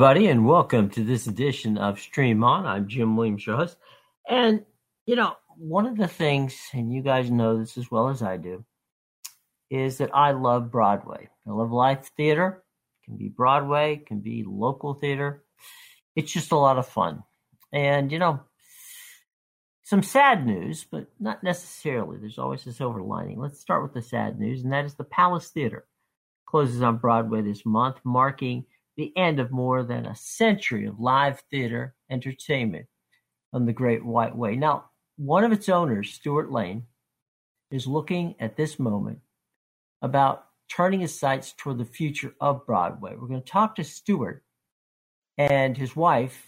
Everybody, and welcome to this edition of Stream On. I'm Jim Williams, your host. And, you know, one of the things, and you guys know this as well as I do, is that I love Broadway. I love live theater. It can be Broadway, it can be local theater. It's just a lot of fun. And, you know, some sad news, but not necessarily. There's always a silver lining. Let's start with the sad news, and that is the Palace Theater closes on Broadway this month, marking the end of more than a century of live theater entertainment on the Great White Way. Now, one of its owners, Stewart Lane, is looking at this moment about turning his sights toward the future of Broadway. We're going to talk to Stewart and his wife,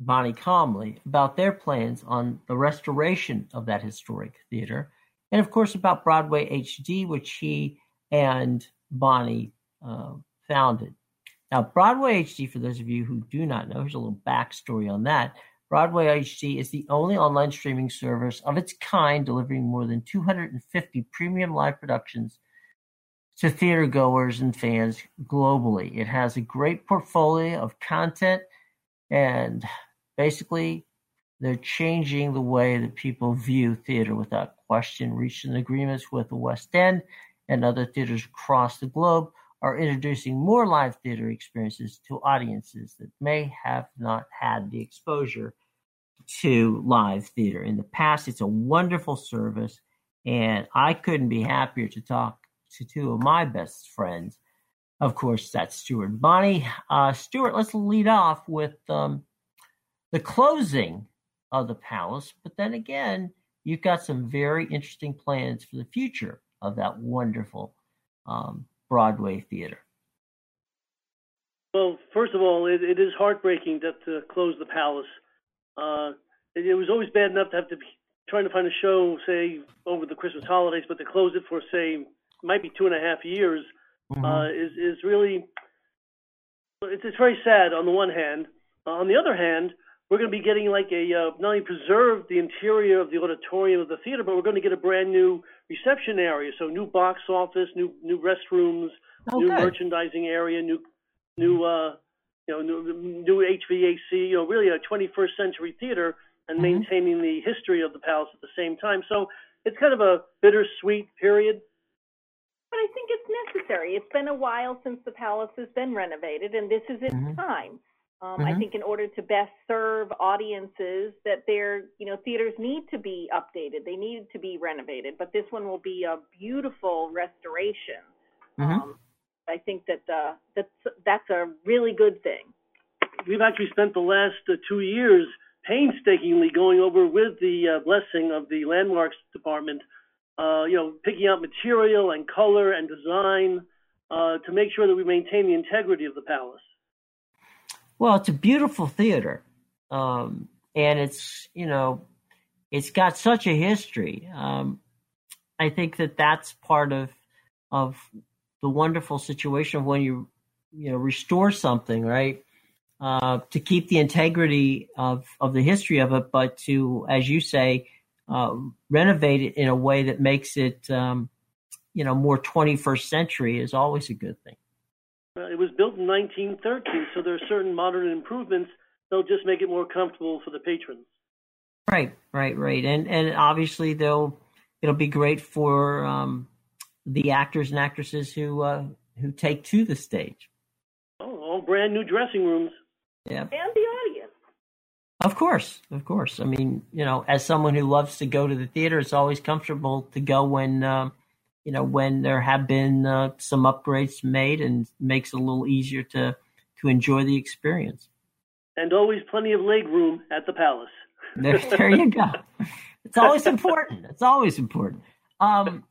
Bonnie Comley, about their plans on the restoration of that historic theater, and of course about Broadway HD, which he and Bonnie uh, founded. Now, Broadway HD, for those of you who do not know, here's a little backstory on that. Broadway HD is the only online streaming service of its kind, delivering more than 250 premium live productions to theater goers and fans globally. It has a great portfolio of content, and basically, they're changing the way that people view theater without question, reaching agreements with the West End and other theaters across the globe are introducing more live theater experiences to audiences that may have not had the exposure to live theater in the past. It's a wonderful service, and I couldn't be happier to talk to two of my best friends. Of course, that's Stewart and Bonnie. Uh, Stewart, let's lead off with um, the closing of the palace, but then again, you've got some very interesting plans for the future of that wonderful um, Broadway theater? Well, first of all, it, it is heartbreaking that to close the Palace. Uh, it, it, was always bad enough to have to be trying to find a show, say, over the Christmas holidays, but to close it for, say, might be two and a half years mm-hmm. uh, is is really it's, it's very sad on the one hand. Uh, on the other hand, we're going to be getting like a uh, not only preserve the interior of the auditorium of the theater, but we're going to get a brand new reception area. So new box office, new new restrooms, okay. new merchandising area, new new uh, you know new, new HVAC. You know, really a 21st century theater, and mm-hmm. maintaining the history of the palace at the same time. So it's kind of a bittersweet period. But I think it's necessary. It's been a while since the palace has been renovated, and this is its mm-hmm. time. Um, mm-hmm. I think in order to best serve audiences, that their you know theaters need to be updated, they need to be renovated. But this one will be a beautiful restoration. Mm-hmm. Um, I think that uh, that's that's a really good thing. We've actually spent the last uh, two years painstakingly going over with the uh, blessing of the landmarks department, uh, you know, picking out material and color and design uh, to make sure that we maintain the integrity of the palace. Well, it's a beautiful theater, um, and it's you know, it's got such a history. Um, I think that that's part of of the wonderful situation of when you you know restore something, right? Uh, to keep the integrity of of the history of it, but to, as you say, uh, renovate it in a way that makes it, um, you know, more 21st century is always a good thing. Uh, it was built in 1913, so there are certain modern improvements. They'll just make it more comfortable for the patrons. Right, right, right, and and obviously they'll it'll be great for um, the actors and actresses who uh, who take to the stage. Oh, all brand new dressing rooms. Yeah, and the audience. Of course, of course. I mean, you know, as someone who loves to go to the theater, it's always comfortable to go when. Um, you know, when there have been uh, some upgrades made and makes it a little easier to to enjoy the experience. And always plenty of leg room at the palace. there, there you go. It's always important. It's always important. Um,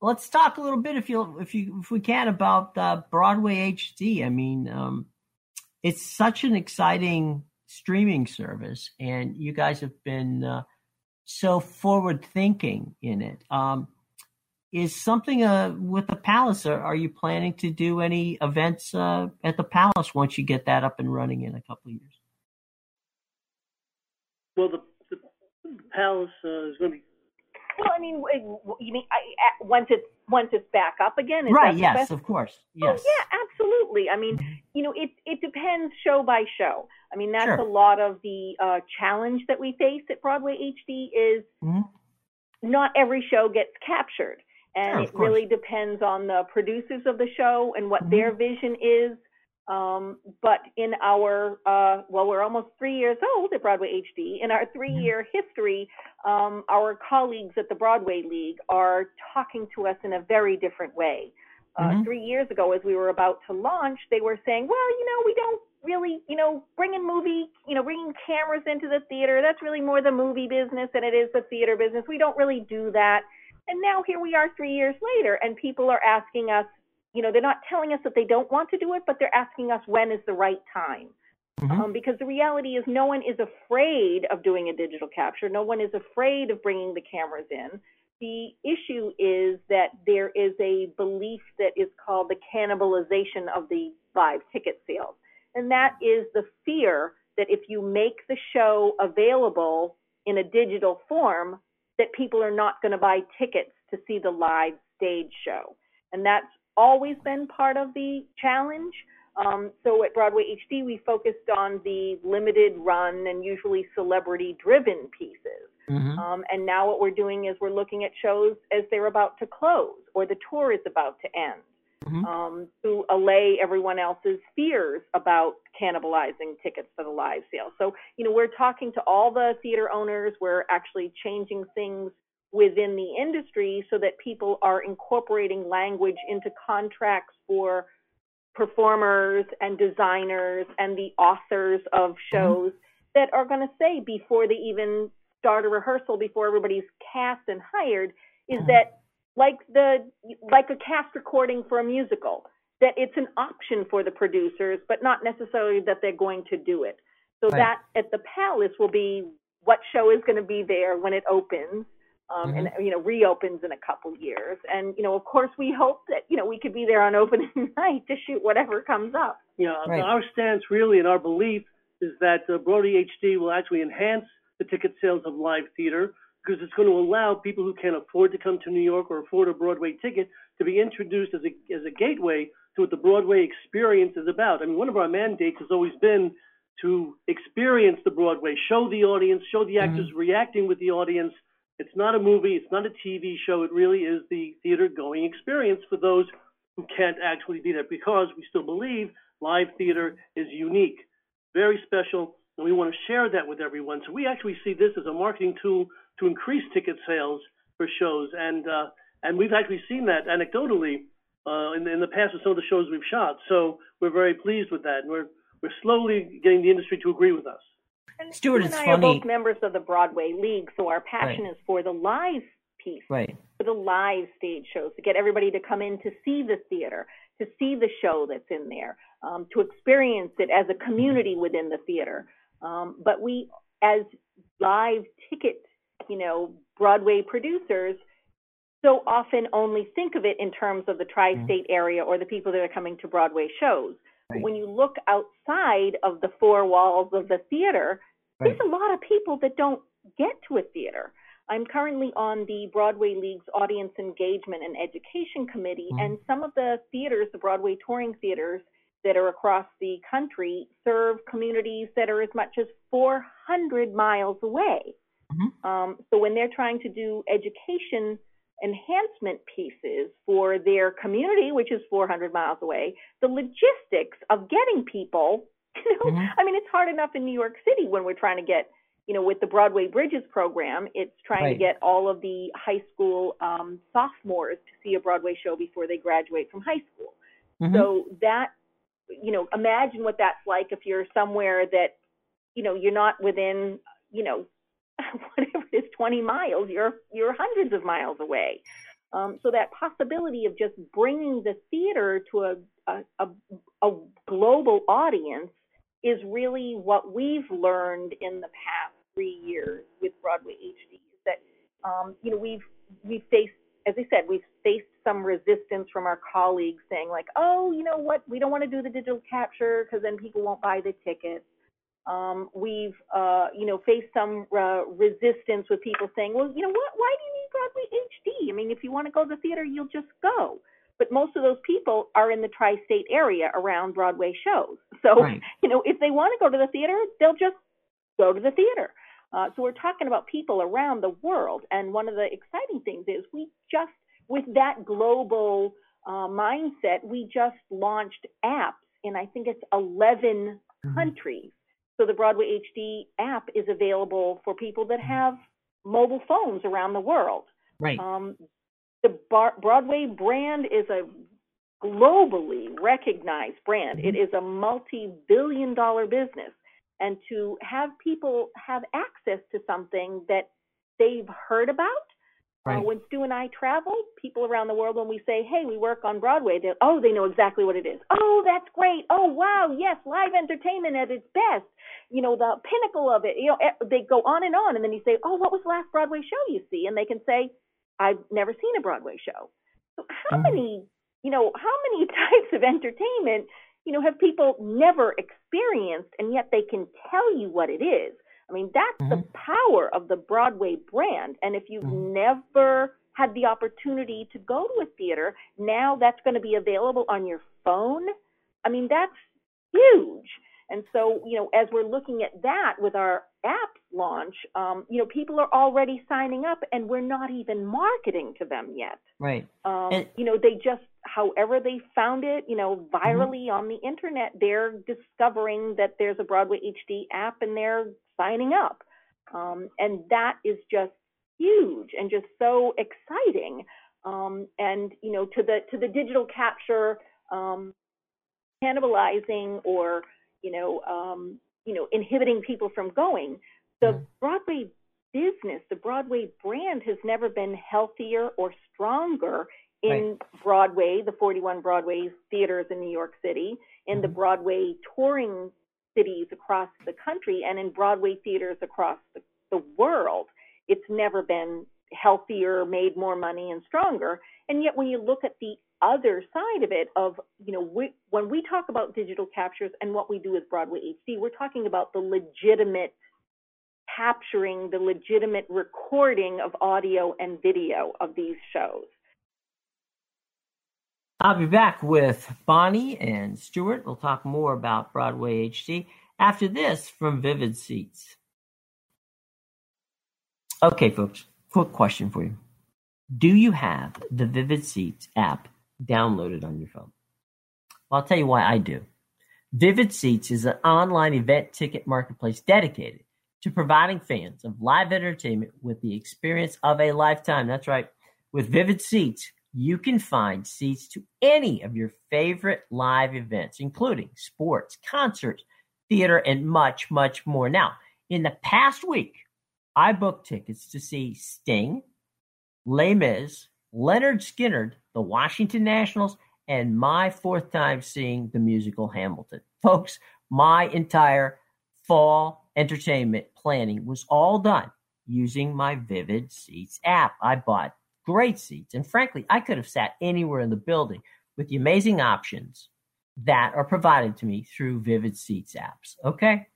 let's talk a little bit, if you if you if we can, about uh, Broadway HD. I mean, um, it's such an exciting streaming service, and you guys have been uh, so forward thinking in it. Um, is something uh, with the palace. Are, are, you planning to do any events uh, at the palace once you get that up and running in a couple of years? Well, the, the palace uh, is going to be. Well, I mean, you mean I, once it's once it's back up again. Is right. Yes. Of course. Oh, yes. Oh, yeah. Absolutely. I mean, mm-hmm. you know, it it depends show by show. I mean, that's sure. a lot of the uh, challenge that we face at Broadway HD is mm-hmm. not every show gets captured. And it really depends on the producers of the show and what mm-hmm. their vision is. Um, but in our, uh, well, we're almost three years old at Broadway HD. In our three year history, um, our colleagues at the Broadway League are talking to us in a very different way. Uh, mm-hmm. Three years ago, as we were about to launch, they were saying, well, you know, we don't really, you know, bringing movie, you know, bringing cameras into the theater, that's really more the movie business than it is the theater business. We don't really do that. And now here we are three years later, and people are asking us, you know, they're not telling us that they don't want to do it, but they're asking us when is the right time. Mm-hmm. Um, because the reality is, no one is afraid of doing a digital capture. No one is afraid of bringing the cameras in. The issue is that there is a belief that is called the cannibalization of the live ticket sales. And that is the fear that if you make the show available in a digital form, that people are not going to buy tickets to see the live stage show. And that's always been part of the challenge. Um, so at Broadway HD, we focused on the limited run and usually celebrity driven pieces. Mm-hmm. Um, and now what we're doing is we're looking at shows as they're about to close or the tour is about to end mm-hmm. um, to allay everyone else's fears about cannibalizing tickets for the live sale. So, you know, we're talking to all the theater owners. We're actually changing things within the industry so that people are incorporating language into contracts for performers and designers and the authors of mm-hmm. shows mm-hmm. that are going to say before they even start a rehearsal, before everybody's cast and hired, is mm-hmm. that like the like a cast recording for a musical that it's an option for the producers but not necessarily that they're going to do it so right. that at the palace will be what show is going to be there when it opens um, mm-hmm. and you know reopens in a couple years and you know of course we hope that you know we could be there on opening night to shoot whatever comes up yeah right. our stance really and our belief is that uh, broadway hd will actually enhance the ticket sales of live theater because it's going to allow people who can't afford to come to New York or afford a Broadway ticket to be introduced as a, as a gateway to what the Broadway experience is about. I mean, one of our mandates has always been to experience the Broadway, show the audience, show the mm-hmm. actors mm-hmm. reacting with the audience. It's not a movie, it's not a TV show, it really is the theater going experience for those who can't actually be there because we still believe live theater is unique, very special, and we want to share that with everyone. So we actually see this as a marketing tool to increase ticket sales for shows, and uh, and we've actually seen that anecdotally uh, in, in the past with some of the shows we've shot. So we're very pleased with that, and we're we're slowly getting the industry to agree with us. And Stewart, and I funny. are both members of the Broadway League, so our passion right. is for the live piece, right? For the live stage shows to get everybody to come in to see the theater, to see the show that's in there, um, to experience it as a community within the theater. Um, but we, as live ticket you know, Broadway producers so often only think of it in terms of the tri-state mm-hmm. area or the people that are coming to Broadway shows. Right. But when you look outside of the four walls of the theater, right. there's a lot of people that don't get to a theater. I'm currently on the Broadway League's Audience Engagement and Education Committee, mm-hmm. and some of the theaters, the Broadway touring theaters that are across the country, serve communities that are as much as 400 miles away. Mm-hmm. Um, so when they're trying to do education enhancement pieces for their community, which is 400 miles away, the logistics of getting people, you know, mm-hmm. I mean, it's hard enough in New York City when we're trying to get, you know, with the Broadway Bridges program, it's trying right. to get all of the high school um, sophomores to see a Broadway show before they graduate from high school. Mm-hmm. So that, you know, imagine what that's like if you're somewhere that, you know, you're not within, you know, whatever it is, 20 miles, you're you're hundreds of miles away. Um, so that possibility of just bringing the theater to a, a, a, a global audience is really what we've learned in the past three years with Broadway HD. Is that um, you know we've we've faced, as I said, we've faced some resistance from our colleagues saying like, oh, you know what, we don't want to do the digital capture because then people won't buy the tickets. Um, we've, uh, you know, faced some uh, resistance with people saying, well, you know what, why do you need Broadway HD? I mean, if you want to go to the theater, you'll just go. But most of those people are in the tri-state area around Broadway shows. So, right. you know, if they want to go to the theater, they'll just go to the theater. Uh, so we're talking about people around the world. And one of the exciting things is we just, with that global uh, mindset, we just launched apps in, I think it's 11 mm-hmm. So the Broadway HD app is available for people that mm-hmm. have mobile phones around the world. Right. Um, the Bar- Broadway brand is a globally recognized brand. Mm-hmm. It is a multi-billion dollar business. And to have people have access to something that they've heard about, right. uh, when Stu and I travel, people around the world, when we say, hey, we work on Broadway, they oh, they know exactly what it is. Oh, that's great. Oh, wow, yes, live entertainment at its best. You know, the pinnacle of it. You know, they go on and on. And then you say, oh, what was the last Broadway show you see? And they can say, I've never seen a Broadway show. So how mm-hmm. many, you know, how many types of entertainment, you know, have people never experienced and yet they can tell you what it is? I mean, that's mm-hmm. the power of the Broadway brand. And if you've mm-hmm. never had the opportunity to go to a theater, now that's going to be available on your phone. I mean, that's huge. And so, you know, as we're looking at that with our app launch, um, you know, people are already signing up and we're not even marketing to them yet. Right. Um, and, you know, they just, however they found it, you know, virally mm-hmm. on the internet, they're discovering that there's a Broadway HD app and they're signing up. Um, and that is just huge and just so exciting. Um, and, you know, to the, to the digital capture, um, cannibalizing or you know, um, you know, inhibiting people from going. The mm-hmm. Broadway business, the Broadway brand has never been healthier or stronger in right. Broadway, the 41 Broadway theaters in New York City, in mm-hmm. the Broadway touring cities across the country, and in Broadway theaters across the, the world. It's never been healthier, made more money, and stronger. And yet, when you look at the other side of it of you know we, when we talk about digital captures and what we do with broadway hd we're talking about the legitimate capturing the legitimate recording of audio and video of these shows i'll be back with bonnie and stewart we'll talk more about broadway hd after this from vivid seats okay folks quick question for you do you have the vivid seats app downloaded on your phone. Well, I'll tell you why I do. Vivid Seats is an online event ticket marketplace dedicated to providing fans of live entertainment with the experience of a lifetime. That's right. With Vivid Seats, you can find seats to any of your favorite live events, including sports, concerts, theater, and much, much more. Now, in the past week, I booked tickets to see Sting, Les Mis, Lynyrd Skynyrd, the Washington Nationals, and my fourth time seeing the musical Hamilton. Folks, my entire fall entertainment planning was all done using my Vivid Seats app. I bought great seats, and frankly, I could have sat anywhere in the building with the amazing options that are provided to me through Vivid Seats apps. Okay?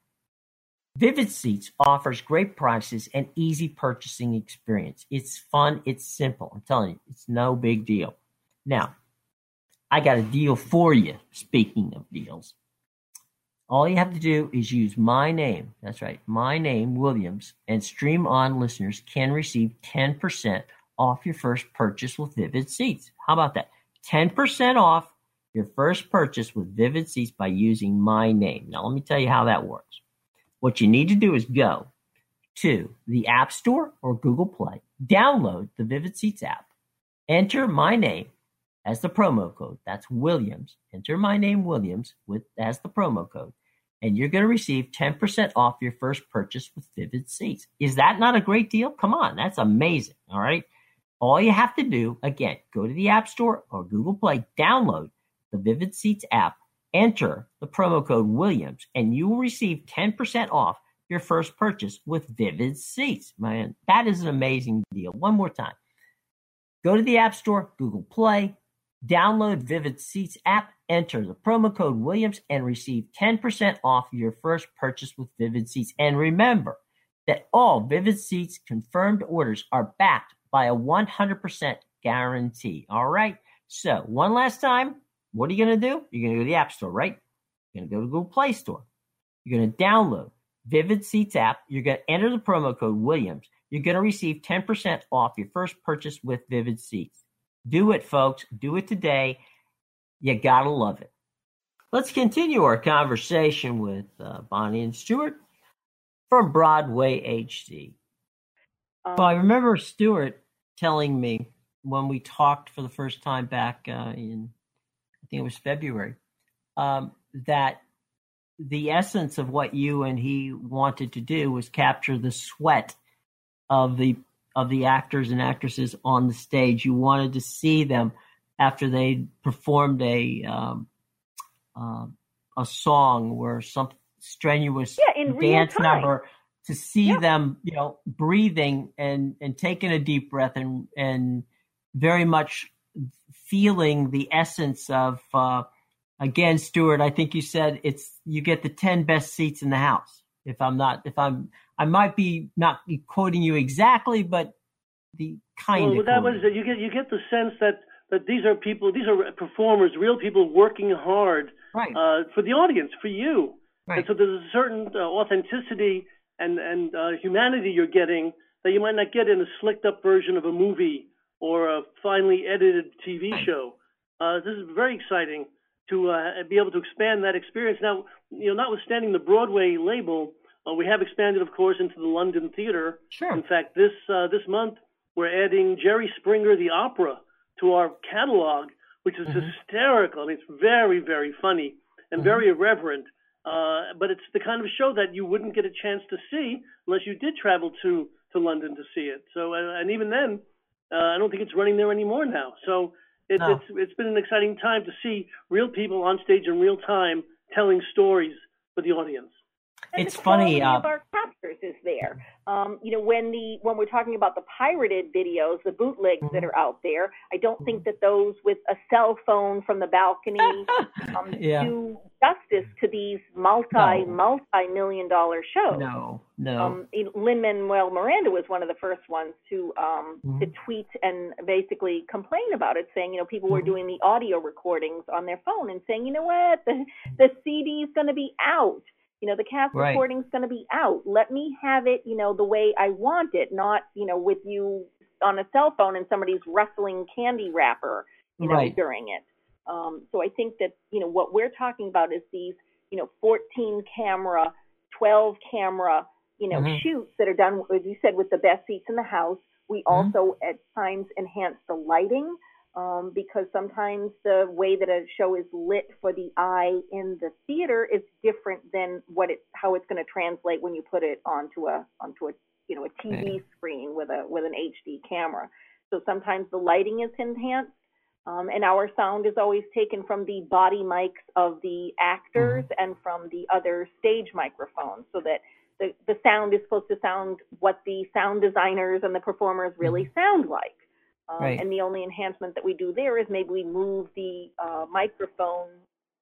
Vivid Seats offers great prices and easy purchasing experience. It's fun, it's simple. I'm telling you, it's no big deal. Now, I got a deal for you. Speaking of deals, all you have to do is use my name. That's right, my name, Williams, and Stream On listeners can receive 10% off your first purchase with Vivid Seats. How about that? 10% off your first purchase with Vivid Seats by using my name. Now, let me tell you how that works. What you need to do is go to the App Store or Google Play, download the Vivid Seats app, enter my name as the promo code. That's Williams. Enter my name Williams with as the promo code, and you're going to receive 10% off your first purchase with Vivid Seats. Is that not a great deal? Come on, that's amazing. All right. All you have to do, again, go to the App Store or Google Play, download the Vivid Seats app, Enter the promo code Williams and you will receive 10% off your first purchase with Vivid Seats. Man, that is an amazing deal. One more time. Go to the App Store, Google Play, download Vivid Seats app, enter the promo code Williams, and receive 10% off your first purchase with Vivid Seats. And remember that all Vivid Seats confirmed orders are backed by a 100% guarantee. All right. So one last time, what are you going to do? You're going to go to the App Store, right? You're going to go to Google Play Store. You're going to download Vivid Seats app. You're going to enter the promo code Williams. You're going to receive 10% off your first purchase with Vivid Seats. Do it, folks. Do it today. You got to love it. Let's continue our conversation with uh, Bonnie and Stewart from Broadway HD. Um, well, I remember Stewart telling me when we talked for the first time back uh, in, I think it was February, um, that the essence of what you and he wanted to do was capture the sweat of the of the actors and actresses on the stage. You wanted to see them after they performed a um, uh, a song or some strenuous yeah, dance number to see yeah. them, you know, breathing and and taking a deep breath and and very much feeling the essence of. Uh, again, Stewart, I think you said it's you get the ten best seats in the house. If I'm not, if I'm, I might be not quoting you exactly, but the kind well, of. That was you get you get the sense that that these are people, these are performers, real people working hard right. uh, for the audience, for you. Right. And so there's a certain uh, authenticity and and uh, humanity you're getting that you might not get in a slicked up version of a movie or a finely edited TV show. Uh, this is very exciting to uh, be able to expand that experience. Now, you know, notwithstanding the Broadway label, uh, we have expanded, of course, into the London theater. Sure. In fact, this uh, this month we're adding Jerry Springer the opera to our catalog, which is mm-hmm. hysterical. I mean, it's very very funny and mm-hmm. very irreverent. Uh, but it's the kind of show that you wouldn't get a chance to see unless you did travel to to London to see it. So, uh, and even then, uh, I don't think it's running there anymore now. So it, no. it's it's been an exciting time to see real people on stage in real time telling stories for the audience. And it's the funny. Uh, of our captures is there. Um, you know, when the when we're talking about the pirated videos, the bootlegs mm-hmm. that are out there, I don't think that those with a cell phone from the balcony um, yeah. do justice to these multi no. multi million dollar shows. No, no. Um, Lin Manuel Miranda was one of the first ones to um, mm-hmm. to tweet and basically complain about it, saying you know people were mm-hmm. doing the audio recordings on their phone and saying you know what the the CD is going to be out you know the cast right. recording's going to be out let me have it you know the way i want it not you know with you on a cell phone and somebody's rustling candy wrapper you know right. during it um, so i think that you know what we're talking about is these you know 14 camera 12 camera you know mm-hmm. shoots that are done as you said with the best seats in the house we mm-hmm. also at times enhance the lighting um, because sometimes the way that a show is lit for the eye in the theater is different than what it how it's going to translate when you put it onto a onto a you know a TV right. screen with a with an HD camera. So sometimes the lighting is enhanced, um, and our sound is always taken from the body mics of the actors mm-hmm. and from the other stage microphones, so that the the sound is supposed to sound what the sound designers and the performers really mm-hmm. sound like. Um, right. And the only enhancement that we do there is maybe we move the uh, microphone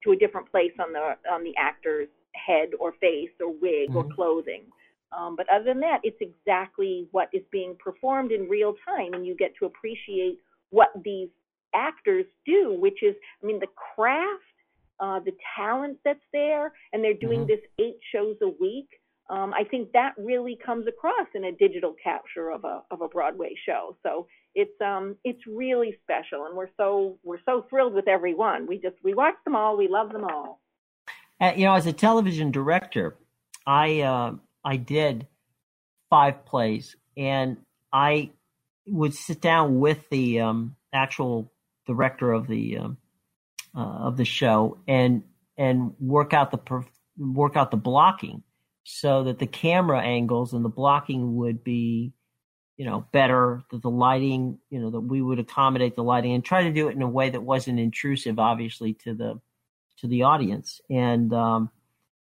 to a different place on the on the actor's head or face or wig mm-hmm. or clothing. Um, but other than that, it's exactly what is being performed in real time, and you get to appreciate what these actors do, which is, I mean, the craft, uh, the talent that's there, and they're doing mm-hmm. this eight shows a week. Um, I think that really comes across in a digital capture of a of a Broadway show. So it's um it's really special and we're so we're so thrilled with every one. We just we watch them all we love them all. Uh, you know as a television director i uh, i did five plays and i would sit down with the um, actual director of the um, uh, of the show and and work out the work out the blocking so that the camera angles and the blocking would be you know, better, that the lighting, you know, that we would accommodate the lighting and try to do it in a way that wasn't intrusive, obviously, to the to the audience. And um,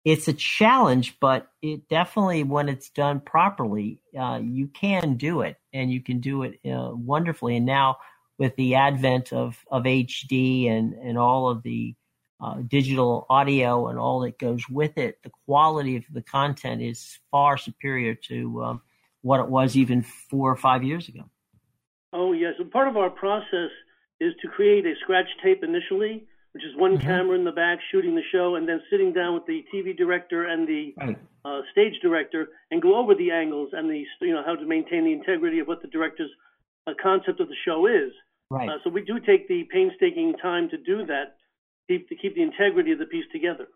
it's a challenge, but it definitely, when it's done properly, uh, you can do it, and you can do it uh, wonderfully. And now, with the advent of of HD and and all of the uh, digital audio and all that goes with it, the quality of the content is far superior to um, what it was even four or five years ago. Oh yes, and part of our process is to create a scratch tape initially, which is one mm-hmm. camera in the back shooting the show, and then sitting down with the TV director and the right. uh, stage director and go over the angles and the you know how to maintain the integrity of what the director's uh, concept of the show is. Right. Uh, so we do take the painstaking time to do that, keep, to keep the integrity of the piece together.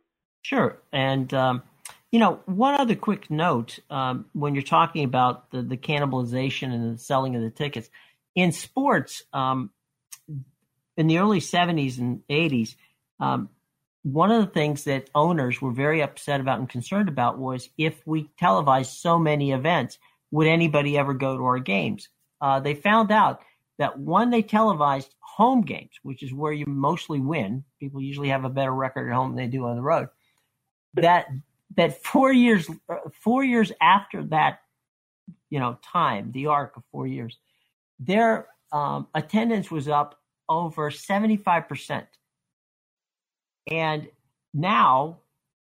Sure, and um, you know one other quick note um, when you're talking about the, the cannibalization and the selling of the tickets in sports. Um, in the early 70s and 80s, um, one of the things that owners were very upset about and concerned about was if we televised so many events, would anybody ever go to our games? Uh, they found out that when they televised home games, which is where you mostly win, people usually have a better record at home than they do on the road. That that four years four years after that, you know, time, the arc of four years, their um, attendance was up over 75%. And now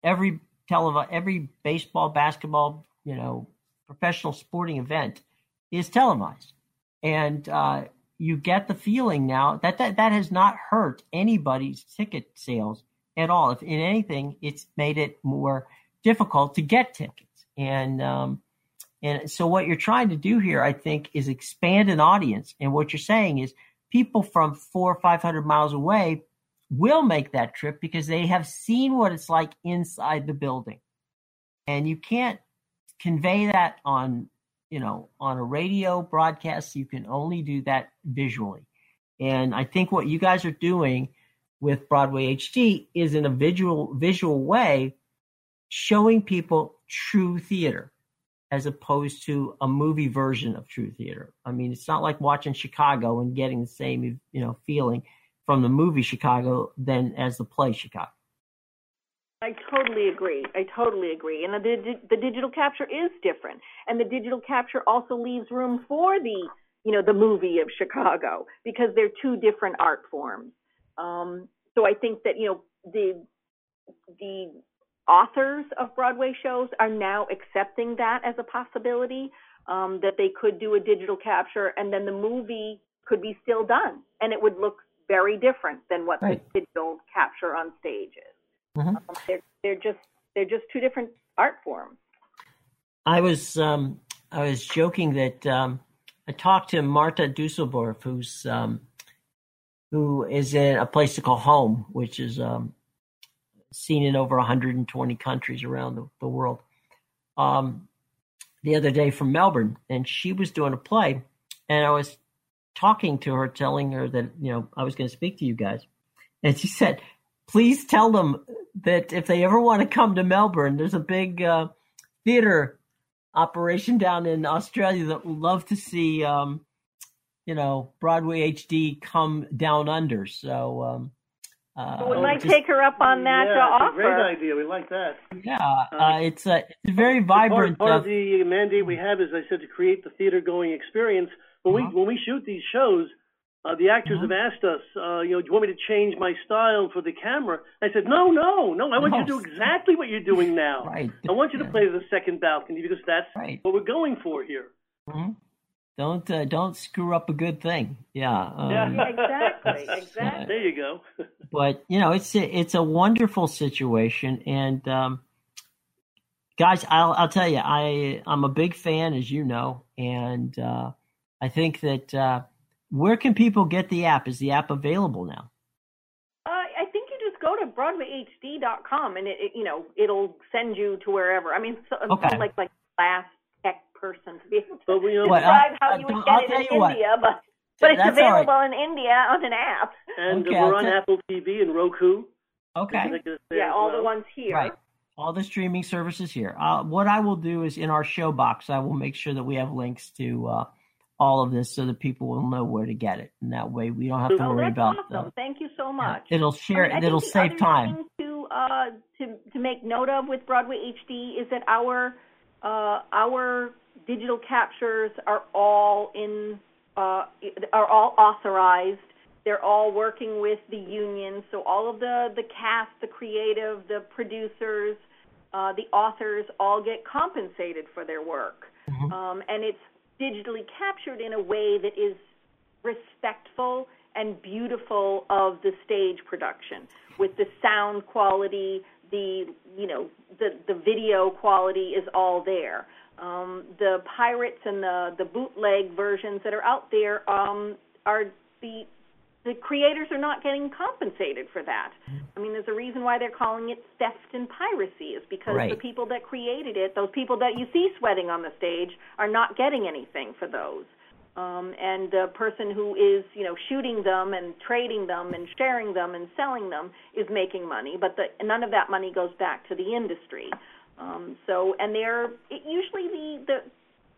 every televi- every baseball, basketball, you know, professional sporting event is televised. And uh, you get the feeling now that, that that has not hurt anybody's ticket sales at all. If in anything, it's made it more difficult to get tickets. And um, and so what you're trying to do here, I think, is expand an audience. And what you're saying is people from four or 500 miles away will make that trip because they have seen what it's like inside the building. And you can't convey that on, you know, on a radio broadcast. You can only do that visually. And I think what you guys are doing with Broadway HD is in a visual visual way showing people true theater as opposed to a movie version of true theater. I mean, it's not like watching Chicago and getting the same, you know, feeling from the movie Chicago than as the play Chicago. I totally agree. I totally agree. And the the digital capture is different, and the digital capture also leaves room for the you know the movie of Chicago because they're two different art forms. Um, so I think that you know the the authors of Broadway shows are now accepting that as a possibility um, that they could do a digital capture and then the movie could be still done and it would look very different than what right. the digital capture on stage is. Mm-hmm. Um, they're, they're just they're just two different art forms. I was um, I was joking that um, I talked to Marta Dusseldorp, who's um, who is in a place to call home, which is um, seen in over 120 countries around the, the world. Um, the other day from Melbourne, and she was doing a play, and I was talking to her, telling her that you know I was going to speak to you guys, and she said, "Please tell them that if they ever want to come to Melbourne, there's a big uh, theater operation down in Australia that would love to see, um, you know, Broadway HD come down under." So um, uh, we might just, take her up on that yeah, offer. great idea. We like that. Yeah, uh, uh, it's a it's a very vibrant. Part, part of the mandate we have is, I said, to create the theater going experience. When uh-huh. we when we shoot these shows, uh, the actors uh-huh. have asked us, uh, you know, do you want me to change my style for the camera? I said, no, no, no. I want no. you to do exactly what you're doing now. right. I want you to play the second balcony because that's right. what we're going for here. Mm-hmm. Don't uh, don't screw up a good thing. Yeah. Um, yeah. exactly. Exactly. there you go. but you know, it's a, it's a wonderful situation, and um, guys, I'll I'll tell you, I I'm a big fan, as you know, and uh, I think that uh, where can people get the app? Is the app available now? Uh, I think you just go to BroadwayHD.com, and it, it you know it'll send you to wherever. I mean, so, okay. like like last tech person to be able to but we, describe I, how I, you would get I'll it in India, right. but but it's That's available right. in India on an app. And okay, we're on Apple TV and Roku. Okay. Yeah, all well. the ones here. Right. All the streaming services here. Uh, what I will do is in our show box, I will make sure that we have links to uh, all of this so that people will know where to get it. And that way we don't have to oh, worry about awesome. Thank you so much. It'll share, I mean, it'll save time. To, uh, to, to make note of with Broadway HD is that our, uh, our digital captures are all in uh, are all authorized. They're all working with the union, so all of the the cast, the creative, the producers, uh, the authors all get compensated for their work, mm-hmm. um, and it's digitally captured in a way that is respectful and beautiful of the stage production with the sound quality, the you know the the video quality is all there. Um, the pirates and the the bootleg versions that are out there um, are the the creators are not getting compensated for that. I mean, there's a reason why they're calling it theft and piracy is because right. the people that created it, those people that you see sweating on the stage, are not getting anything for those. Um, and the person who is, you know, shooting them and trading them and sharing them and selling them is making money, but the, none of that money goes back to the industry. Um, so, and they're it usually the the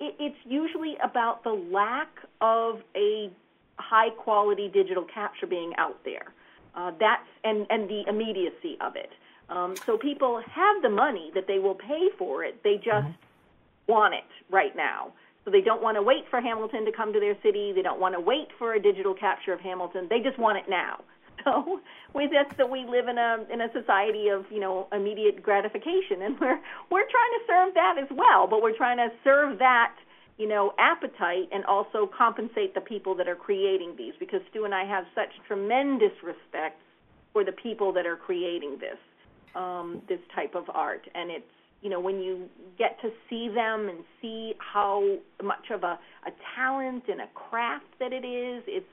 it, it's usually about the lack of a high quality digital capture being out there. Uh, that's and and the immediacy of it. Um, so people have the money that they will pay for it. They just mm-hmm. want it right now. So they don't want to wait for Hamilton to come to their city. They don't want to wait for a digital capture of Hamilton. They just want it now. So we that's that we live in a in a society of you know immediate gratification, and we're we're trying to serve that as well. But we're trying to serve that you know appetite and also compensate the people that are creating these because Stu and I have such tremendous respect for the people that are creating this um, this type of art, and it's you know, when you get to see them and see how much of a, a talent and a craft that it is, it's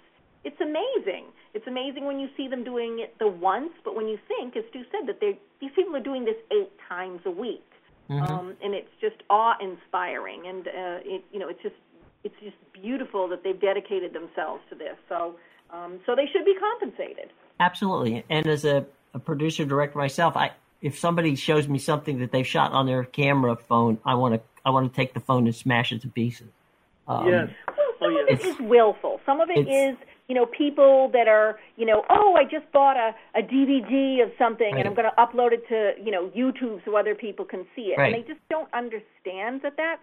it's amazing. It's amazing when you see them doing it the once, but when you think, as Stu said, that they these people are doing this eight times a week, mm-hmm. um, and it's just awe-inspiring, and uh, it you know it's just it's just beautiful that they've dedicated themselves to this. So um, so they should be compensated. Absolutely, and as a, a producer director myself, I if somebody shows me something that they've shot on their camera phone, I want to I want to take the phone and smash it to pieces. Um, yes. Some oh, yes. of it is willful. Some of it is you know, people that are, you know, oh, I just bought a, a DVD of something right. and I'm going to upload it to, you know, YouTube so other people can see it. Right. And they just don't understand that that's,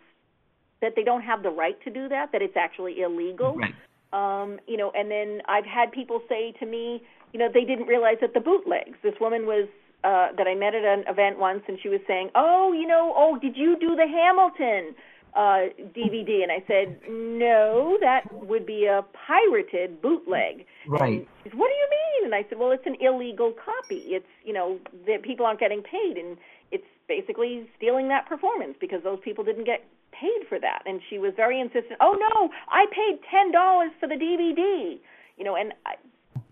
that they don't have the right to do that, that it's actually illegal. Right. Um, you know, and then I've had people say to me, you know, they didn't realize that the bootlegs, this woman was uh, that I met at an event once, and she was saying, "Oh, you know, oh, did you do the Hamilton uh, DVD?" And I said, "No, that would be a pirated bootleg." Right. Said, "What do you mean?" And I said, "Well, it's an illegal copy. It's you know that people aren't getting paid, and it's basically stealing that performance because those people didn't get paid for that." And she was very insistent. Oh no, I paid ten dollars for the DVD. You know, and I,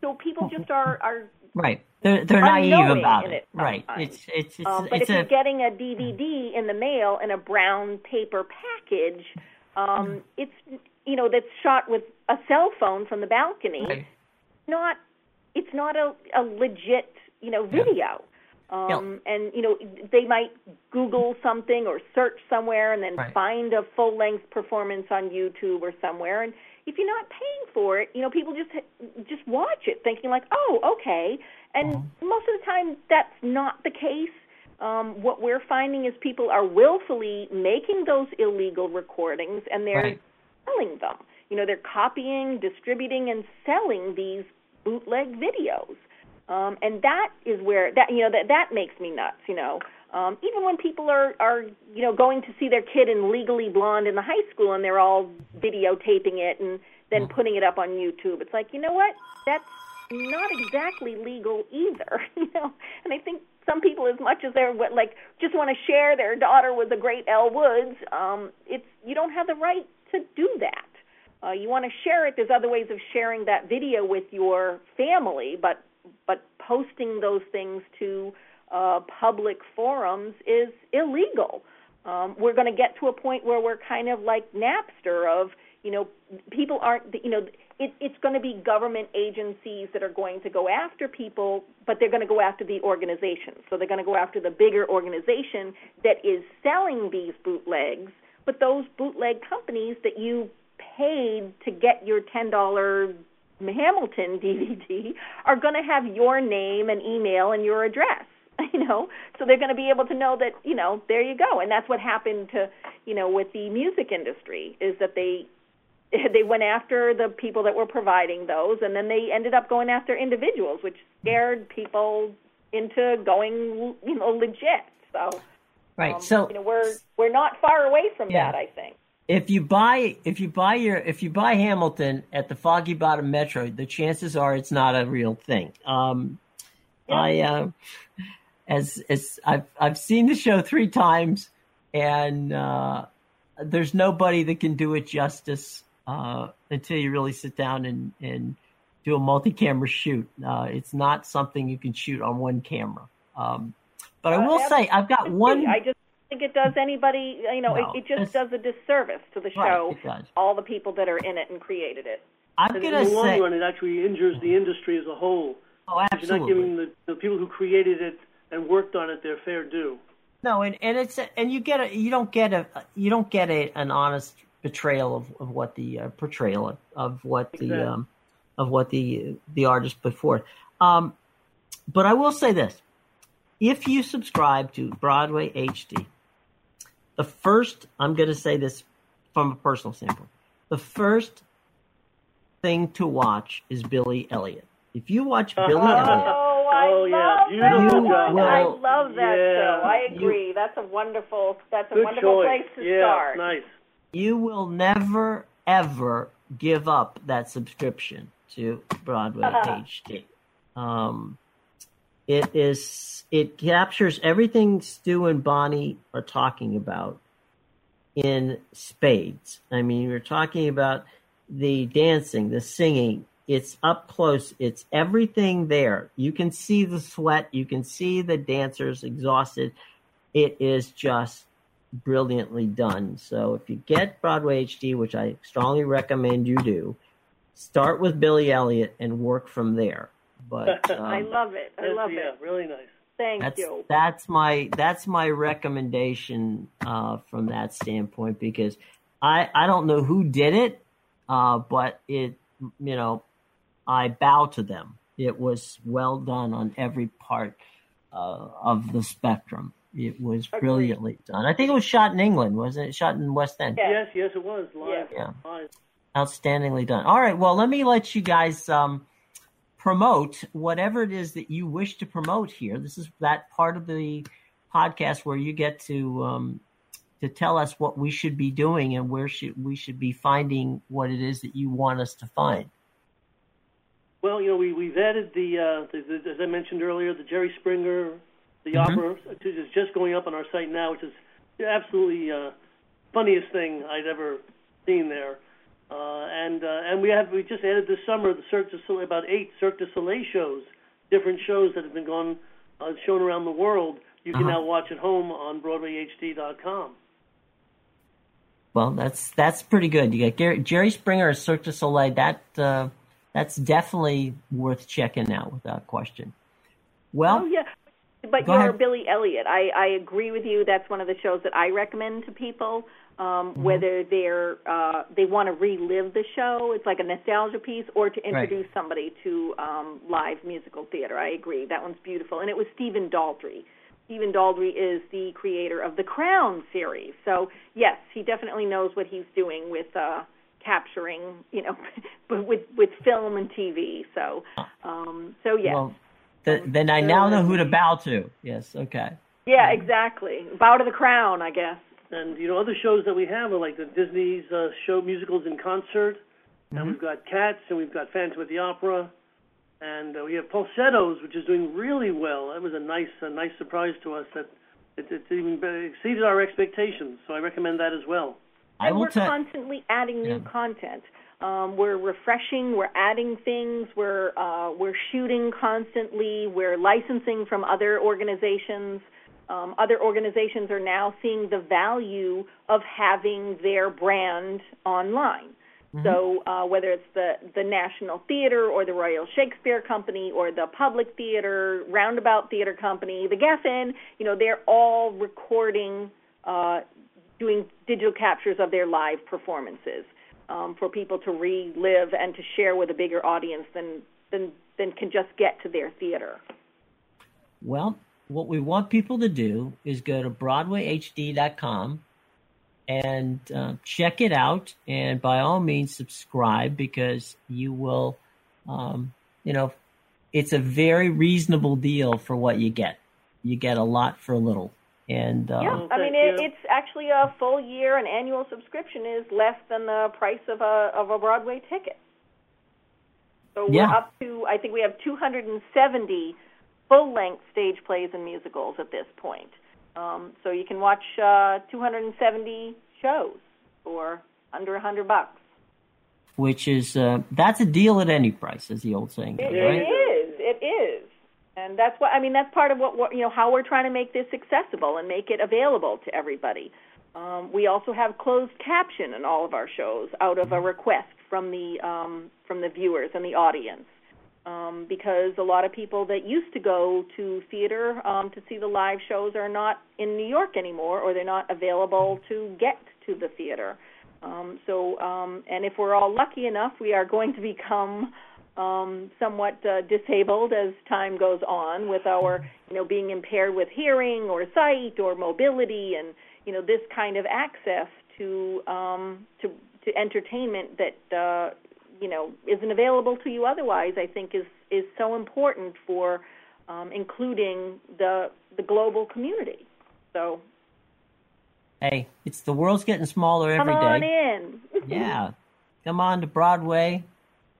so people just are are Right. They're they're naive about it. it right. It's it's it's, um, but it's if a, you're getting a DVD in the mail in a brown paper package, um, mm. it's you know that's shot with a cell phone from the balcony. Right. Not it's not a, a legit you know video. Yeah. Um, yeah. And you know they might Google something or search somewhere and then right. find a full length performance on YouTube or somewhere, and if you're not paying for it, you know, people just just watch it thinking like, "Oh, okay." And mm-hmm. most of the time that's not the case. Um, what we're finding is people are willfully making those illegal recordings and they're right. selling them. You know, they're copying, distributing, and selling these bootleg videos. Um, and that is where that you know that that makes me nuts. You know, um, even when people are are you know going to see their kid in Legally Blonde in the high school and they're all videotaping it and then mm. putting it up on YouTube, it's like you know what? That's not exactly legal either. You know, and I think some people, as much as they're like just want to share their daughter with the great Elle Woods, um, it's you don't have the right to do that. Uh, you want to share it. There's other ways of sharing that video with your family, but but posting those things to uh, public forums is illegal. Um, we're going to get to a point where we're kind of like Napster of, you know, people aren't, you know, it, it's going to be government agencies that are going to go after people, but they're going to go after the organizations. So they're going to go after the bigger organization that is selling these bootlegs, but those bootleg companies that you paid to get your $10 Hamilton DVD are going to have your name and email and your address. you know so they're going to be able to know that you know there you go and that's what happened to you know with the music industry is that they they went after the people that were providing those and then they ended up going after individuals which scared people into going you know legit so right um, so you know we're we're not far away from yeah. that i think if you buy if you buy your if you buy Hamilton at the Foggy Bottom Metro, the chances are it's not a real thing. Um, yeah. I uh, as as I've I've seen the show three times, and uh, there's nobody that can do it justice uh, until you really sit down and and do a multi-camera shoot. Uh, it's not something you can shoot on one camera. Um, but I uh, will say I've got one. I just think it does anybody. You know, no, it, it, just does a disservice to the show. Right, all the people that are in it and created it. I'm going to say, in the long run, it actually injures the industry as a whole. Oh, absolutely. You're not giving the, the people who created it and worked on it their fair due. No, and, and it's and you get a you don't get a you don't get a an honest betrayal of, of what the uh, portrayal of, of what exactly. the um, of what the the artist put forth. Um, but I will say this: if you subscribe to Broadway HD, the first, I'm going to say this from a personal standpoint, the first thing to watch is Billy Elliot. If you watch Billy Elliot, oh, I oh love yeah, beautiful that. I love that yeah. show. I agree. You, that's a wonderful. That's a wonderful choice. place to yeah, start. Nice. You will never ever give up that subscription to Broadway uh-huh. HD. Um, it is it captures everything Stu and Bonnie are talking about in spades. I mean, we're talking about the dancing, the singing. It's up close. It's everything there. You can see the sweat. You can see the dancers exhausted. It is just brilliantly done. So if you get Broadway HD, which I strongly recommend you do, start with Billy Elliot and work from there. But um, I love it. I love yeah, it. Really nice. Thank that's, you. That's my that's my recommendation uh, from that standpoint because I I don't know who did it, uh, but it you know I bow to them. It was well done on every part uh, of the spectrum. It was brilliantly done. I think it was shot in England, wasn't it? Shot in West End. Yes, yes, it was live. Yeah. Live. Outstandingly done. All right, well, let me let you guys um, promote whatever it is that you wish to promote here. This is that part of the podcast where you get to um, to tell us what we should be doing and where should we should be finding what it is that you want us to find. Well, you know, we we've added the, uh, the, the as I mentioned earlier, the Jerry Springer, the Mhm. opera is just going up on our site now, which is the absolutely uh, funniest thing I'd ever seen there. Uh, and uh, and we have we just added this summer the Cirque du Soleil about eight Cirque du Soleil shows, different shows that have been gone uh, shown around the world. You can Uh-huh. now watch at home on BroadwayHD.com. Well, that's that's pretty good. You got Gary, Jerry Springer or Cirque du Soleil. That uh, that's definitely worth checking out without question. Well, oh yeah, but Go you're ahead. Billy Elliot. I I agree with you. That's one of the shows that I recommend to people. Um, Mm-hmm. Whether they're uh, they want to relive the show, it's like a nostalgia piece, or to introduce somebody to um, live musical theater. I agree. That one's beautiful, and it was Stephen Daldry. Stephen Daldry is the creator of the Crown series, so yes, he definitely knows what he's doing with uh, capturing, you know, with with film and TV. So, um, so yes. well, th- then I now know who to bow to. Yes, okay. Yeah, exactly. Bow to the crown, I guess. And you know, other shows that we have are like the Disney's uh, show musicals in concert, Mm-hmm. and we've got Cats, and we've got Phantom of the Opera, and uh, we have Falsettos, which is doing really well. That was a nice, a nice surprise to us that it, it even exceeded our expectations. So I recommend that as well. And we're tell. constantly adding new Yeah. content. Um, we're refreshing. We're adding things. We're uh, we're shooting constantly. We're licensing from other organizations. Um, other organizations are now seeing the value of having their brand online. Mm-hmm. So uh, whether it's the the National Theater or the Royal Shakespeare Company or the Public Theater, Roundabout Theater Company, the Geffen, you know, they're all recording, uh, doing digital captures of their live performances um, for people to relive and to share with a bigger audience than than than can just get to their theater. Well, what we want people to do is go to BroadwayHD.com and uh, check it out, and by all means subscribe because you will, um, you know, it's a very reasonable deal for what you get. You get a lot for a little, And uh, yeah, I mean it, it's actually a full year. An annual subscription is less than the price of a of a Broadway ticket. So we're yeah. up to I think we have 270 full length stage plays and musicals at this point. Um, so you can watch uh, 270 shows for under a hundred bucks. Which is uh, that's a deal at any price, as the old saying goes, it, right? It is. It is. And that's what I mean. That's part of what, what you know how we're trying to make this accessible and make it available to everybody. Um, we also have closed caption in all of our shows out of a request from the um, from the viewers and the audience. Um, because a lot of people that used to go to theater um, to see the live shows are not in New York anymore, or they're not available to get to the theater. Um, so, um, and if we're all lucky enough, we are going to become um, somewhat uh, disabled as time goes on with our, you know, being impaired with hearing or sight or mobility, and you know, this kind of access to um, to to entertainment that uh, you know isn't available to you otherwise. I think is is so important for um, including the the global community. So Hey, it's the world's getting smaller every Come on day. in. yeah. Come on to Broadway,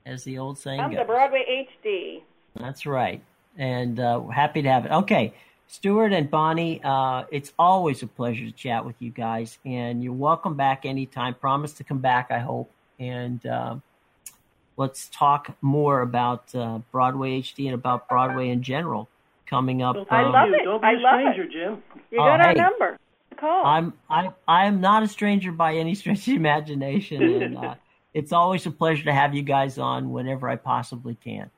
as the old saying Come goes. to Broadway HD. That's right. And uh, happy to have it. Okay. Stewart and Bonnie, uh, it's always a pleasure to chat with you guys. And you're welcome back anytime. Promise to come back, I hope. And uh, let's talk more about uh, Broadway HD and about Broadway in general coming up. I um, love it. Don't be I a stranger, it. Jim. You got our hey. number. Call. I'm I I am not a stranger by any stretch of the imagination, and uh, it's always a pleasure to have you guys on whenever I possibly can.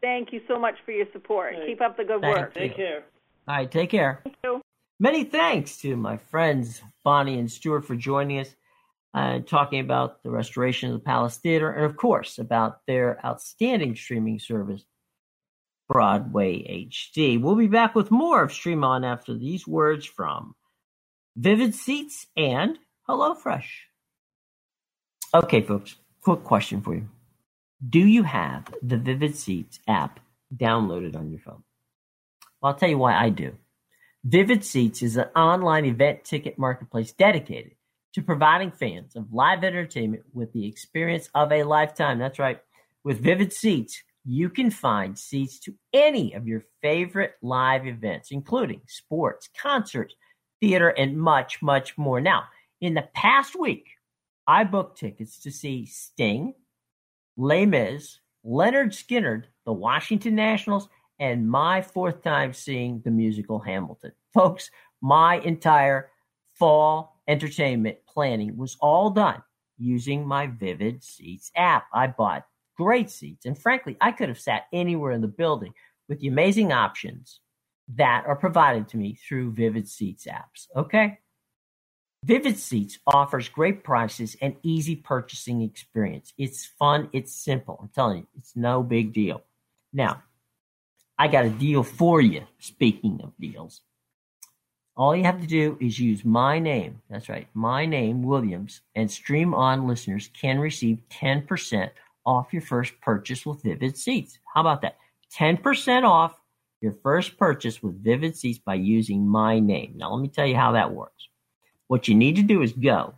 Thank you so much for your support. Hey. Keep up the good Thank work. you. Take care. All right, take care. Thank you. Many thanks to my friends Bonnie and Stewart for joining us and talking about the restoration of the Palace Theater, and of course about their outstanding streaming service, Broadway HD. We'll be back with more of Stream On after these words from Vivid Seats and HelloFresh. Okay, folks, quick question for you. Do you have the Vivid Seats app downloaded on your phone? Well, I'll tell you why I do. Vivid Seats is an online event ticket marketplace dedicated to providing fans of live entertainment with the experience of a lifetime. That's right. With Vivid Seats, you can find seats to any of your favorite live events, including sports, concerts, theater, and much, much more. Now, in the past week, I booked tickets to see Sting, Les Mis, Lynyrd Skynyrd, the Washington Nationals, and my fourth time seeing the musical Hamilton. Folks, my entire fall entertainment planning was all done using my Vivid Seats app. I bought great seats, and frankly, I could have sat anywhere in the building with the amazing options that are provided to me through Vivid Seats apps. Okay? Vivid Seats offers great prices and easy purchasing experience. It's fun, it's simple. I'm telling you, it's no big deal. Now, I got a deal for you. Speaking of deals, all you have to do is use my name. That's right, my name, Williams, and Stream On listeners can receive 10% off your first purchase with Vivid Seats. How about that? 10% off your first purchase with Vivid Seats by using my name. Now, let me tell you how that works. What you need to do is go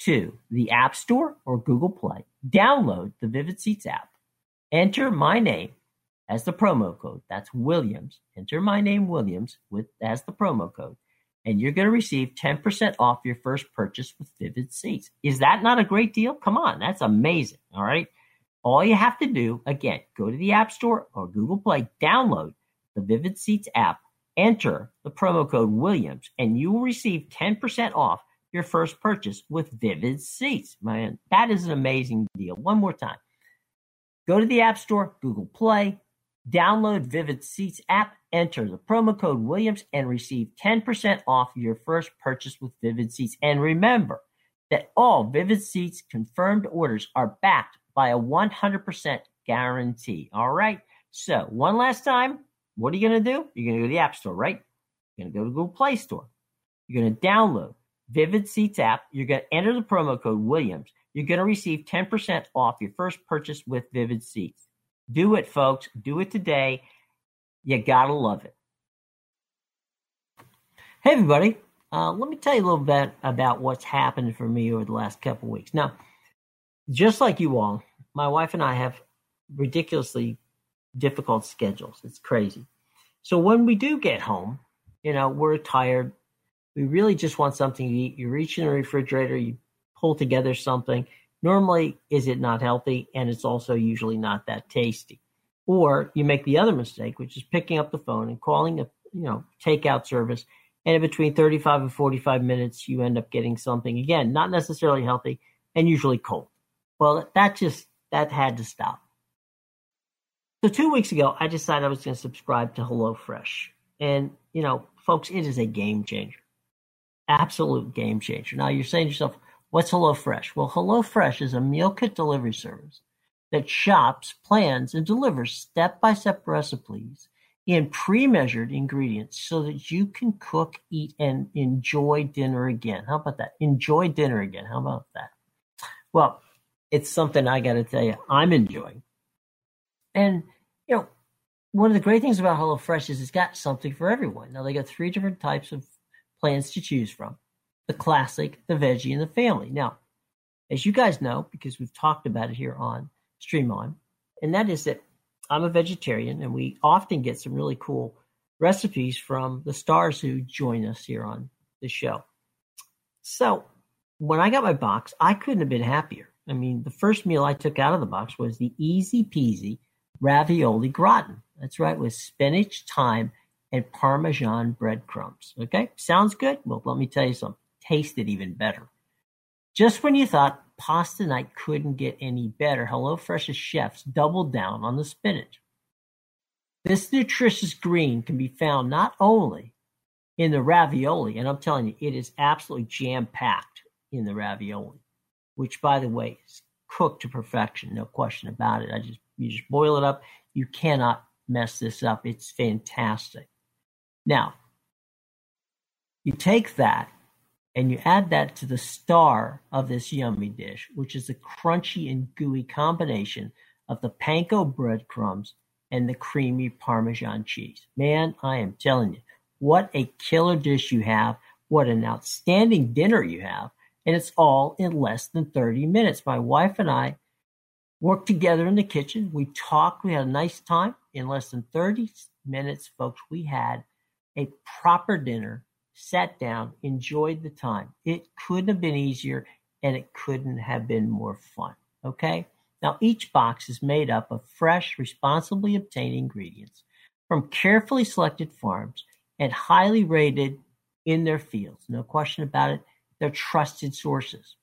to the App Store or Google Play, download the Vivid Seats app, enter my name as the promo code. That's Williams. Enter my name Williams with as the promo code, and you're going to receive 10% off your first purchase with Vivid Seats. Is that not a great deal? Come on, that's amazing. All right. All you have to do, again, go to the App Store or Google Play, download the Vivid Seats app, enter the promo code Williams, and you will receive 10% off your first purchase with Vivid Seats. Man, that is an amazing deal. One more time. Go to the App Store, Google Play, download Vivid Seats app, enter the promo code Williams, and receive 10% off your first purchase with Vivid Seats. And remember that all Vivid Seats confirmed orders are backed by a 100% guarantee. All right. So, one last time, what are you going to do? You're going to go to the App Store, right? You're going to go to Google Play Store. You're going to download Vivid Seats app. You're going to enter the promo code Williams. You're going to receive 10% off your first purchase with Vivid Seats. Do it, folks. Do it today. You got to love it. Hey, everybody. Uh, let me tell you a little bit about what's happened for me over the last couple of weeks. Now, just like you all, my wife and I have ridiculously difficult schedules. It's crazy. So when we do get home, you know, we're tired. We really just want something to eat. You reach in the refrigerator, you pull together something. Normally, is it not healthy? And it's also usually not that tasty. Or you make the other mistake, which is picking up the phone and calling a you know takeout service. And in between 35 and 45 minutes, you end up getting something again, not necessarily healthy and usually cold. Well, that just that had to stop. So two weeks ago, I decided I was going to subscribe to HelloFresh, and you know, folks, it is a game changer, absolute game changer. Now you're saying to yourself, "What's HelloFresh?" Well, HelloFresh is a meal kit delivery service that shops, plans, and delivers step-by-step recipes in pre-measured ingredients so that you can cook, eat, and enjoy dinner again. How about that? Enjoy dinner again. How about that? Well, it's something I got to tell you, I'm enjoying. And, you know, one of the great things about HelloFresh is it's got something for everyone. Now, they got three different types of plans to choose from the classic, the veggie, and the family. Now, as you guys know, because we've talked about it here on Stream On, and that is that I'm a vegetarian, and we often get some really cool recipes from the stars who join us here on the show. So, when I got my box, I couldn't have been happier. I mean, the first meal I took out of the box was the easy peasy ravioli gratin. That's right, with spinach, thyme, and Parmesan breadcrumbs. Okay, sounds good? Well, let me tell you something. Tasted even better. Just when you thought pasta night couldn't get any better, HelloFresh's chefs doubled down on the spinach. This nutritious green can be found not only in the ravioli, and I'm telling you, it is absolutely jam packed in the ravioli which by the way is cooked to perfection, no question about it. I just you just boil it up. You cannot mess this up. It's fantastic. Now, you take that and you add that to the star of this yummy dish, which is a crunchy and gooey combination of the panko breadcrumbs and the creamy Parmesan cheese. Man, I am telling you, what a killer dish you have. What an outstanding dinner you have and it's all in less than 30 minutes. My wife and I worked together in the kitchen. We talked, we had a nice time. In less than 30 minutes, folks, we had a proper dinner, sat down, enjoyed the time. It couldn't have been easier and it couldn't have been more fun. Okay? Now, each box is made up of fresh, responsibly obtained ingredients from carefully selected farms and highly rated in their fields. No question about it. They're trusted sources.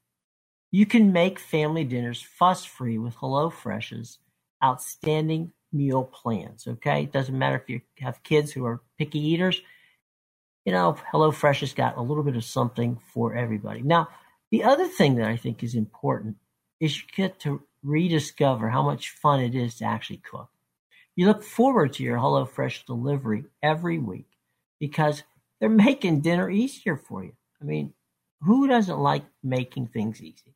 You can make family dinners fuss free with HelloFresh's outstanding meal plans. Okay. It doesn't matter if you have kids who are picky eaters. You know, HelloFresh has got a little bit of something for everybody. Now, the other thing that I think is important is you get to rediscover how much fun it is to actually cook. You look forward to your HelloFresh delivery every week because they're making dinner easier for you. I mean, who doesn't like making things easy?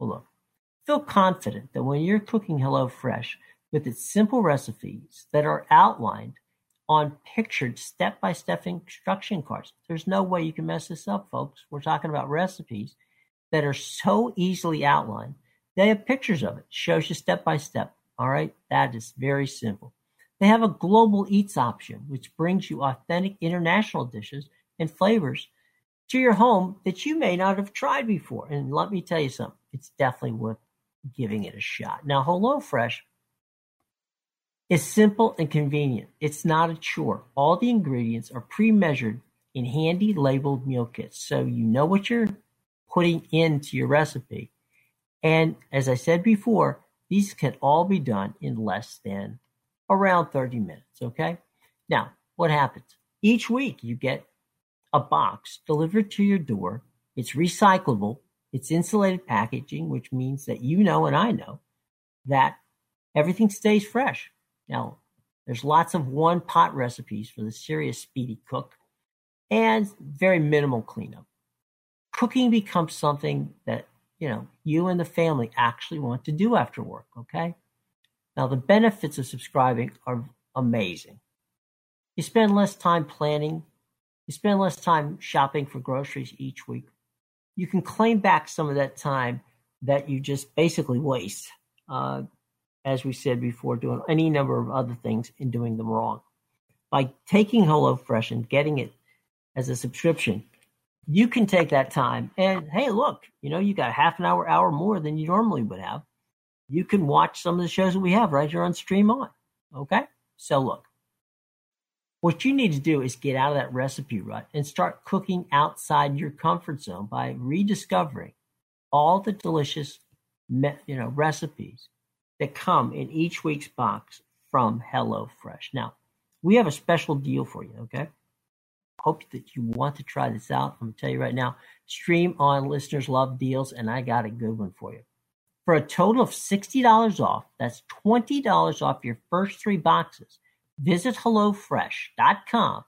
Well, look, feel confident that when you're cooking HelloFresh with its simple recipes that are outlined on pictured step by step instruction cards, there's no way you can mess this up, folks. We're talking about recipes that are so easily outlined. They have pictures of it, shows you step by step. All right, that is very simple. They have a global eats option, which brings you authentic international dishes and flavors to your home that you may not have tried before. And let me tell you something, it's definitely worth giving it a shot. Now, HelloFresh is simple and convenient. It's not a chore. All the ingredients are pre-measured in handy labeled meal kits, so you know what you're putting into your recipe. And as I said before, these can all be done in less than around 30 minutes, okay? Now, what happens? Each week you get a box delivered to your door. It's recyclable. It's insulated packaging, which means that you know and I know that everything stays fresh. Now, there's lots of one pot recipes for the serious speedy cook and very minimal cleanup. Cooking becomes something that, you know, you and the family actually want to do after work, okay? Now, the benefits of subscribing are amazing. You spend less time planning You spend less time shopping for groceries each week. You can claim back some of that time that you just basically waste, uh, as we said before, doing any number of other things and doing them wrong. By taking HelloFresh and getting it as a subscription, you can take that time and hey, look, you know, you got half an hour, hour more than you normally would have. You can watch some of the shows that we have right here on Stream On. Okay? So look, what you need to do is get out of that recipe rut and start cooking outside your comfort zone by rediscovering all the delicious you know recipes that come in each week's box from HelloFresh. Now, we have a special deal for you, okay? Hope that you want to try this out. I'm going to tell you right now, stream on listeners love deals, and I got a good one for you. For a total of $60 off, that's $20 off your first three boxes. Visit HelloFresh.com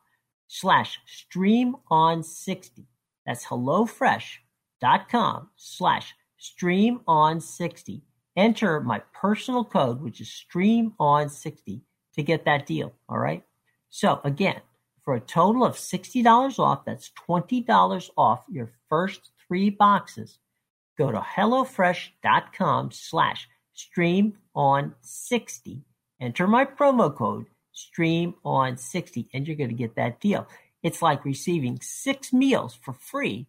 slash stream on 60. That's HelloFresh.com slash stream on 60. Enter my personal code, which is stream on 60 to get that deal. All right. So again, for a total of $60 off, that's $20 off your first three boxes. Go to HelloFresh.com slash stream on 60. Enter my promo code stream on 60 and you're going to get that deal. It's like receiving six meals for free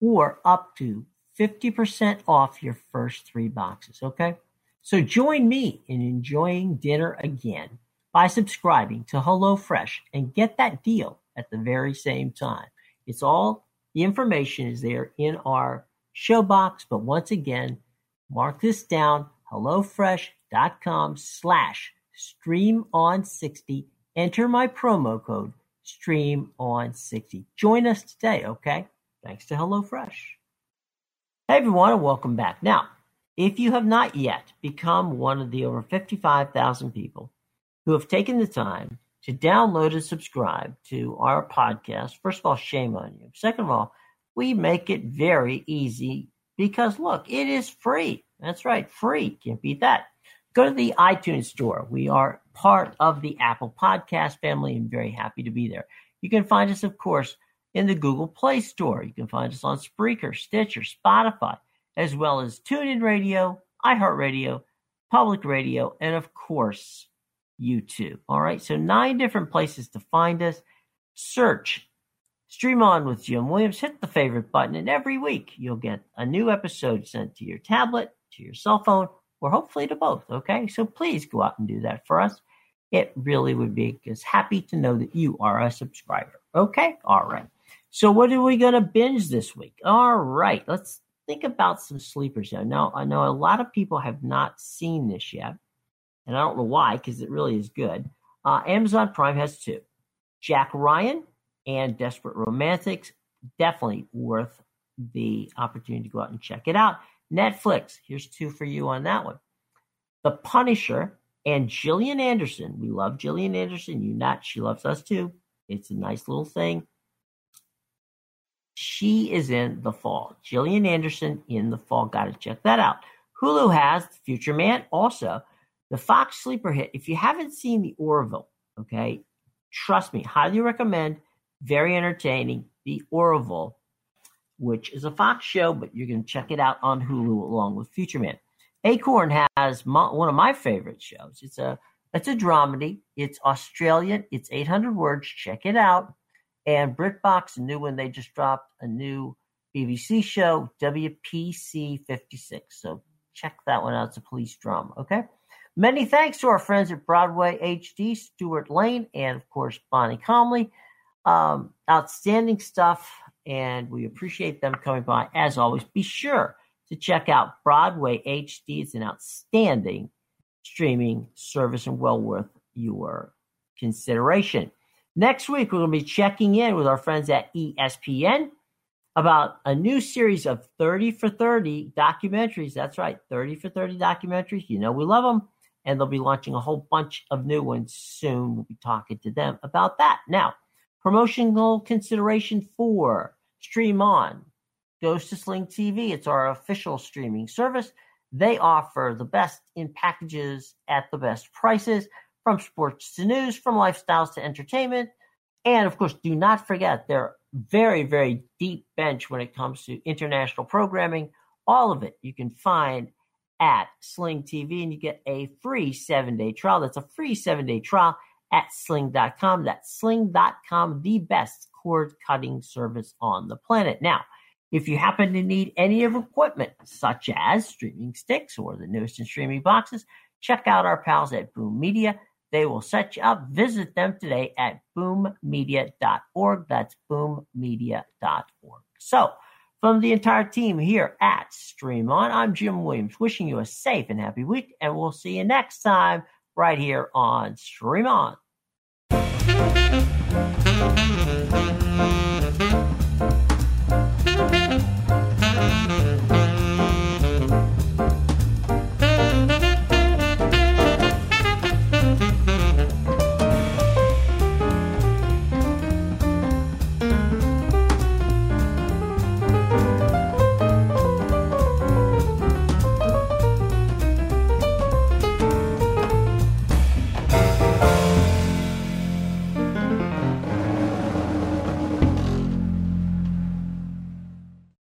or up to 50% off your first three boxes. Okay. So join me in enjoying dinner again by subscribing to HelloFresh and get that deal at the very same time. It's all the information is there in our show box, but once again, mark this down HelloFresh.com slash stream on 60. Enter my promo code stream on 60. Join us today, okay? Thanks to HelloFresh. Hey everyone, and welcome back. Now, if you have not yet become one of the over 55,000 people who have taken the time to download and subscribe to our podcast, first of all, shame on you. Second of all, we make it very easy because look, it is free. That's right, free. Can't beat that. Go to the iTunes store. We are part of the Apple Podcast family and very happy to be there. You can find us, of course, in the Google Play Store. You can find us on Spreaker, Stitcher, Spotify, as well as TuneIn Radio, iHeartRadio, Public Radio, and of course, YouTube. All right, so nine different places to find us. Search Stream On with Jim Williams. Hit the favorite button, and every week you'll get a new episode sent to your tablet, to your cell phone, or hopefully to both. Okay, so please go out and do that for us. It really would be as happy to know that you are a subscriber. Okay, all right. So what are we going to binge this week? All right, let's think about some sleepers here. Now I know a lot of people have not seen this yet and I don't know why because it really is good. Uh, Amazon Prime has two Jack Ryan and Desperate Romantics. Definitely worth the opportunity to go out and check it out. Netflix, here's two for you on that one. The Punisher and Gillian Anderson. We love Gillian Anderson. You not, she loves us too. It's a nice little thing. She is in the fall. Gillian Anderson in the fall. Got to check that out. Hulu has Future Man also. The Fox sleeper hit, if you haven't seen The Orville, okay, trust me, highly recommend. Very entertaining. The Orville, which is a Fox show, but you can check it out on Hulu along with Future Man. Acorn has my, one of my favorite shows. It's a it's a dramedy. It's Australian. It's 800 words. Check it out. And BritBox, a new one, they just dropped a new BBC show, WPC 56. So check that one out. It's a police drama. Okay. Many thanks to our friends at Broadway HD, Stewart Lane, and of course, Bonnie Comley. Um, outstanding stuff, and we appreciate them coming by. As always, be sure to check out Broadway HD. It's an outstanding streaming service and well worth your consideration. Next week, we're going to be checking in with our friends at ESPN about a new series of 30 for 30 documentaries. That's right, 30 for 30 documentaries. You know, we love them and they'll be launching a whole bunch of new ones soon. We'll be talking to them about that. Now, promotional consideration for Stream On goes to Sling TV. It's our official streaming service. They offer the best in packages at the best prices, from sports to news, from lifestyles to entertainment. And of course, do not forget their very, very deep bench when it comes to international programming. All of it you can find at Sling TV and you get a free seven day trial. That's a free seven day trial at sling.com. That's sling.com, the best cord cutting service on the planet. Now, if you happen to need any of equipment, such as streaming sticks or the newest in streaming boxes, check out our pals at Boom Media. They will set you up. Visit them today at boommedia.org. That's boommedia.org. So, from the entire team here at Stream On, I'm Jim Williams, wishing you a safe and happy week, and we'll see you next time right here on Stream On.